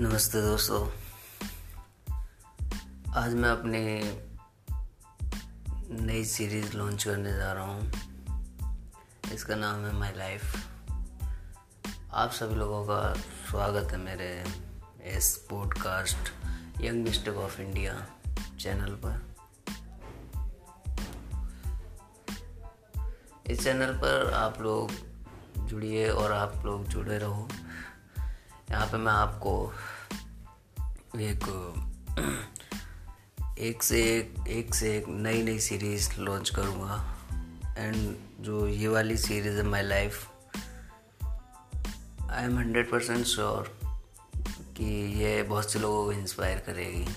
नमस्ते दोस्तों। आज मैं अपनी नई सीरीज़ लॉन्च करने जा रहा हूँ। इसका नाम है माय लाइफ आप सभी लोगों का स्वागत है मेरे इस podcast young mistake of India channel पर। इस चैनल पर आप लोग जुड़िए और आप लोग जुड़े रहो। यहाँ पे मैं आपको एक एक से एक एक से एक नई नई सीरीज़ लॉन्च करूँगा। एंड जो ये वाली सीरीज़ है my life I am hundred percent sure कि ये बहुत से लोगों को इंस्पायर करेगी।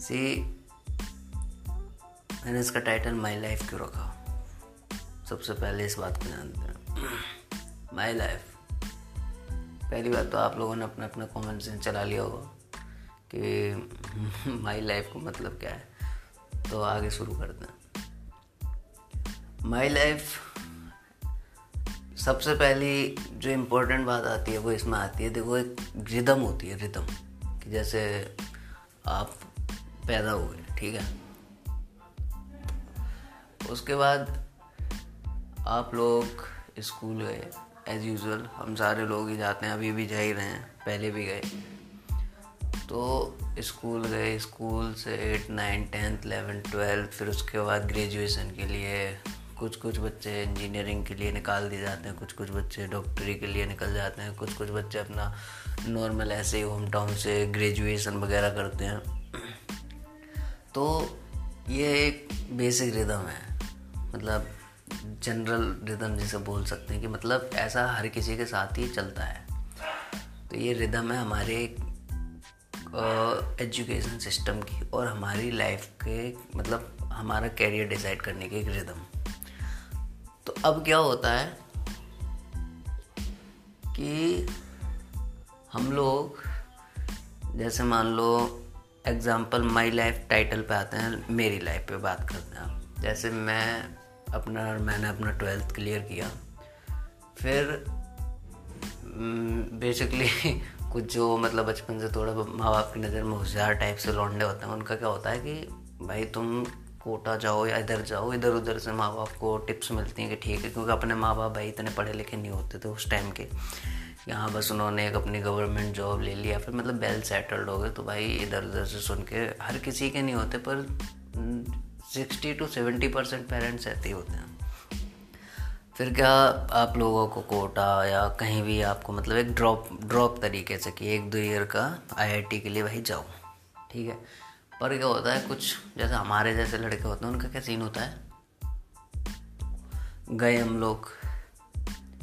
सी मैंने इसका टाइटल माई लाइफ क्यों रखा? सबसे पहले इस बात को जानते हैं। माई लाइफ पहली बात तो आप लोगों ने अपना अपना कॉमन सेंस चला लिया होगा कि माई लाइफ को मतलब क्या है। तो आगे शुरू करते हैं। माई लाइफ सबसे पहली जो इम्पोर्टेंट बात आती है वो इसमें आती है। देखो, एक रिदम होती है रिदम कि जैसे आप पैदा हुए, ठीक है? उसके बाद आप लोग स्कूल गए। एज़ यूज़ुअल हम सारे लोग ही जाते हैं, अभी भी जा ही रहे हैं, पहले भी गए। तो स्कूल गए, स्कूल से eight, nine, tenth eleven twelfth, फिर उसके बाद ग्रेजुएशन के लिए कुछ कुछ बच्चे इंजीनियरिंग के लिए निकाल दिए जाते हैं कुछ कुछ बच्चे डॉक्टरी के लिए निकल जाते हैं कुछ कुछ बच्चे अपना नॉर्मल ऐसे ही होम टाउन से ग्रेजुएशन वगैरह करते हैं। तो ये एक बेसिक रिदम है। मतलब जनरल रिदम जिसे बोल सकते हैं कि मतलब ऐसा हर किसी के साथ ही चलता है। तो ये रिदम है हमारे एजुकेशन सिस्टम की और हमारी लाइफ के मतलब हमारा कैरियर डिसाइड करने की एक रिदम तो अब क्या होता है कि हम लोग, जैसे मान लो एग्ज़ाम्पल माई लाइफ टाइटल पे आते हैं, मेरी लाइफ पे बात करते हैं। जैसे मैं अपना मैंने अपना ट्वेल्थ क्लियर किया। फिर बेसिकली कुछ जो मतलब बचपन से थोड़ा माँ बाप की नज़र में होशियार टाइप से लौंडे होते हैं, उनका क्या होता है कि, भाई तुम कोटा जाओ या इधर जाओ इधर उधर से माँ बाप को टिप्स मिलती हैं कि ठीक है, क्योंकि अपने माँ बाप भाई इतने पढ़े लिखे नहीं होते थे उस टाइम के। यहाँ बस उन्होंने एक अपनी गवर्नमेंट जॉब ले लिया फिर मतलब वेल सेटल्ड हो गए तो भाई इधर उधर से सुन के हर किसी के नहीं होते, पर sixty to seventy percent parents ऐसे ही होते हैं। फिर क्या आप लोगों को कोटा या कहीं भी आपको मतलब एक ड्रॉप ड्रॉप तरीके से कि एक, दो ईयर का आईआईटी के लिए भाई जाओ। ठीक है? पर क्या होता है, कुछ जैसे हमारे जैसे लड़के होते हैं, उनका क्या सीन होता है? गए हम लोग,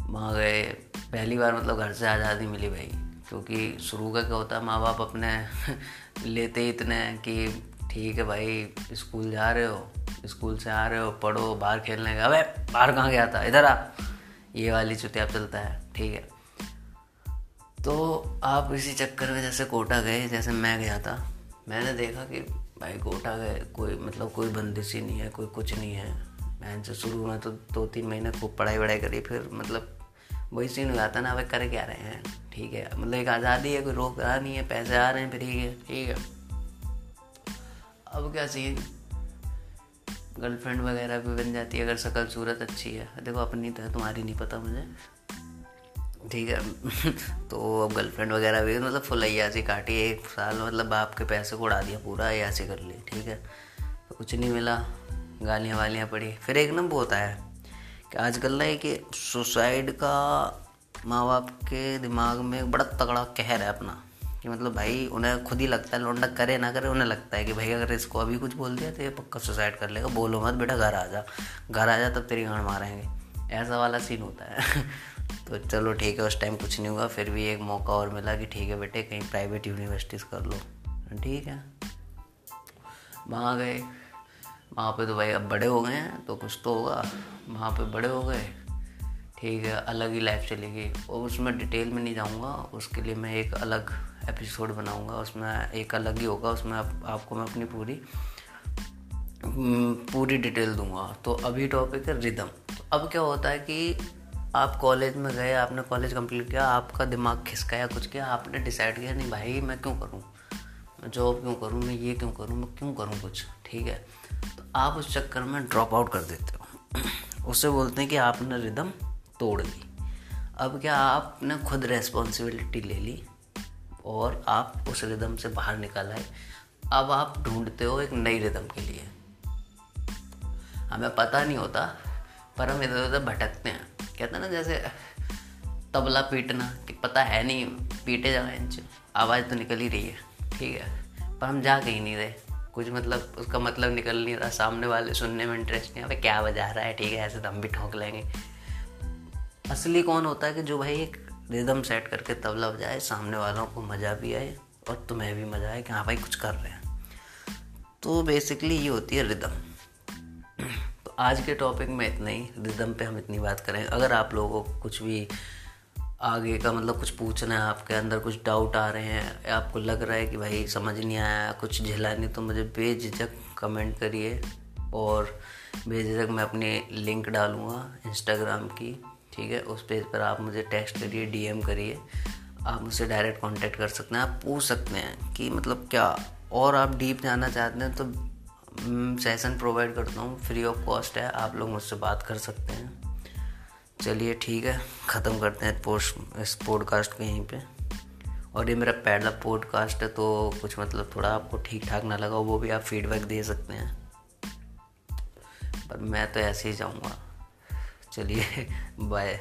वहाँ गए, पहली बार मतलब घर से आज़ादी मिली भाई। क्योंकि शुरू का क्या होता है, माँ बाप अपने लेते ही इतने कि ठीक है भाई, स्कूल जा रहे हो, स्कूल से आ रहे हो, पढ़ो, बाहर खेलने का अबे, बाहर कहाँ गया था? इधर आ। ये वाली चुतियाब चलता है, ठीक है। तो आप इसी चक्कर में जैसे कोटा गए, जैसे मैं गया था, मैंने देखा कि भाई कोटा गए, कोई मतलब कोई बंदिश ही नहीं है, कोई कुछ नहीं है। मैं से शुरू में तो दो तीन महीने खूब पढ़ाई वढ़ाई करी, फिर मतलब वही सीन हो जाता ना भाई कर क्या रहे हैं, ठीक है। मतलब एक आज़ादी है, कोई रोक रहा नहीं है, पैसे आ रहे हैं, फिर है ठीक है। अब क्या सीन गर्लफ्रेंड वगैरह भी बन जाती है, अगर शक्ल सूरत अच्छी है। देखो, अपनी तो तुम्हारी नहीं पता मुझे। ठीक है। तो अब गर्लफ्रेंड वगैरह भी मतलब फुल अयासी काटी, एक साल मतलब बाप के पैसे को उड़ा दिया पूरा अयासी कर ली ठीक है? तो कुछ नहीं मिला, गालियाँ वालियाँ पड़ी। फिर एक नंबर होता है कि आजकल ना कि सुसाइड का माँ बाप के दिमाग में बड़ा तगड़ा कहर है अपना। कि मतलब भाई उन्हें खुद ही लगता है लौंडा करे ना करे उन्हें लगता है कि भाई अगर इसको अभी कुछ बोल दिया तो ये पक्का सुसाइड कर लेगा। बोलो मत बेटा, घर आ जा। घर आ जा तब तेरी गांड मारेंगे। ऐसा वाला सीन होता है। तो चलो ठीक है, उस टाइम कुछ नहीं हुआ। फिर भी एक मौका और मिला कि ठीक है बेटे, कहीं प्राइवेट यूनिवर्सिटीज़ कर लो। ठीक है। वहाँ गए। वहाँ पे तो भाई अब बड़े हो गए हैं तो कुछ तो होगा। वहाँ पे बड़े हो गए। ठीक है, अलग ही लाइफ चलेगी और उसमें डिटेल में नहीं जाऊँगा। उसके लिए मैं एक अलग एपिसोड बनाऊँगा उसमें एक अलग ही होगा उसमें आप, आपको मैं अपनी पूरी हम्म, पूरी डिटेल दूँगा। तो अभी टॉपिक है रिदम तो अब क्या होता है कि आप कॉलेज में गए आपने कॉलेज कंप्लीट किया आपका दिमाग खिसकाया कुछ किया आपने डिसाइड किया नहीं भाई मैं क्यों करूँ? मैं जॉब क्यों करूँ? मैं ये क्यों करूँ? मैं क्यों करूँ कुछ? ठीक है? तो आप उस चक्कर में ड्रॉप आउट कर देते हो। उससे बोलते हैं कि आपने रिदम तोड़ दी अब क्या आपने खुद रेस्पॉन्सिबिलिटी ले ली? और आप उस रिदम से बाहर निकल आए अब आप ढूंढते हो एक नई रिदम के लिए। हमें पता नहीं होता, पर हम इधर उधर भटकते हैं। कहते हैं ना, जैसे तबला पीटना, कि पता है नहीं, पीटे जा इंच, आवाज़ तो निकल ही रही है, ठीक है। पर हम जा कहीं नहीं रहे। कुछ मतलब उसका मतलब निकल नहीं रहा। सामने वाले सुनने में इंटरेस्ट नहीं है क्या बजा रहा है? ठीक है, ऐसे तो हम भी ठोक लेंगे। असली कौन होता है कि जो भाई एक रिदम सेट करके तबला बजाए सामने वालों को मज़ा भी आए और तुम्हें भी मज़ा आए कि हाँ भाई कुछ कर रहे हैं। तो बेसिकली ये होती है रिदम। तो आज के टॉपिक में इतना ही। रिदम पे हम इतनी बात करें। अगर आप लोगों को कुछ भी आगे का मतलब कुछ पूछना है, आपके अंदर कुछ डाउट आ रहे हैं, आपको लग रहा है कि भाई समझ नहीं आया, कुछ झिला नहीं तो मुझे बेझिझक कमेंट करिए और बेझिझक मैं अपनी लिंक डालूँगा इंस्टाग्राम की। ठीक है? उस पेज पर आप मुझे टेक्स्ट करिए डीएम करिए। आप मुझसे डायरेक्ट कांटेक्ट कर सकते हैं। आप पूछ सकते हैं कि मतलब क्या? और आप डीप जाना चाहते हैं तो सेशन हम्म, प्रोवाइड करता हूँ। फ्री ऑफ़ कॉस्ट है। आप लोग मुझसे बात कर सकते हैं। चलिए ठीक है। ख़त्म करते हैं पोस्ट इस पॉडकास्ट को यहीं पे। और ये मेरा पहला पॉडकास्ट है तो कुछ मतलब थोड़ा आपको ठीक ठाक ना लगा वो भी आप फीडबैक दे सकते हैं। पर मैं तो ऐसे ही जाऊँगा। चलिए बाय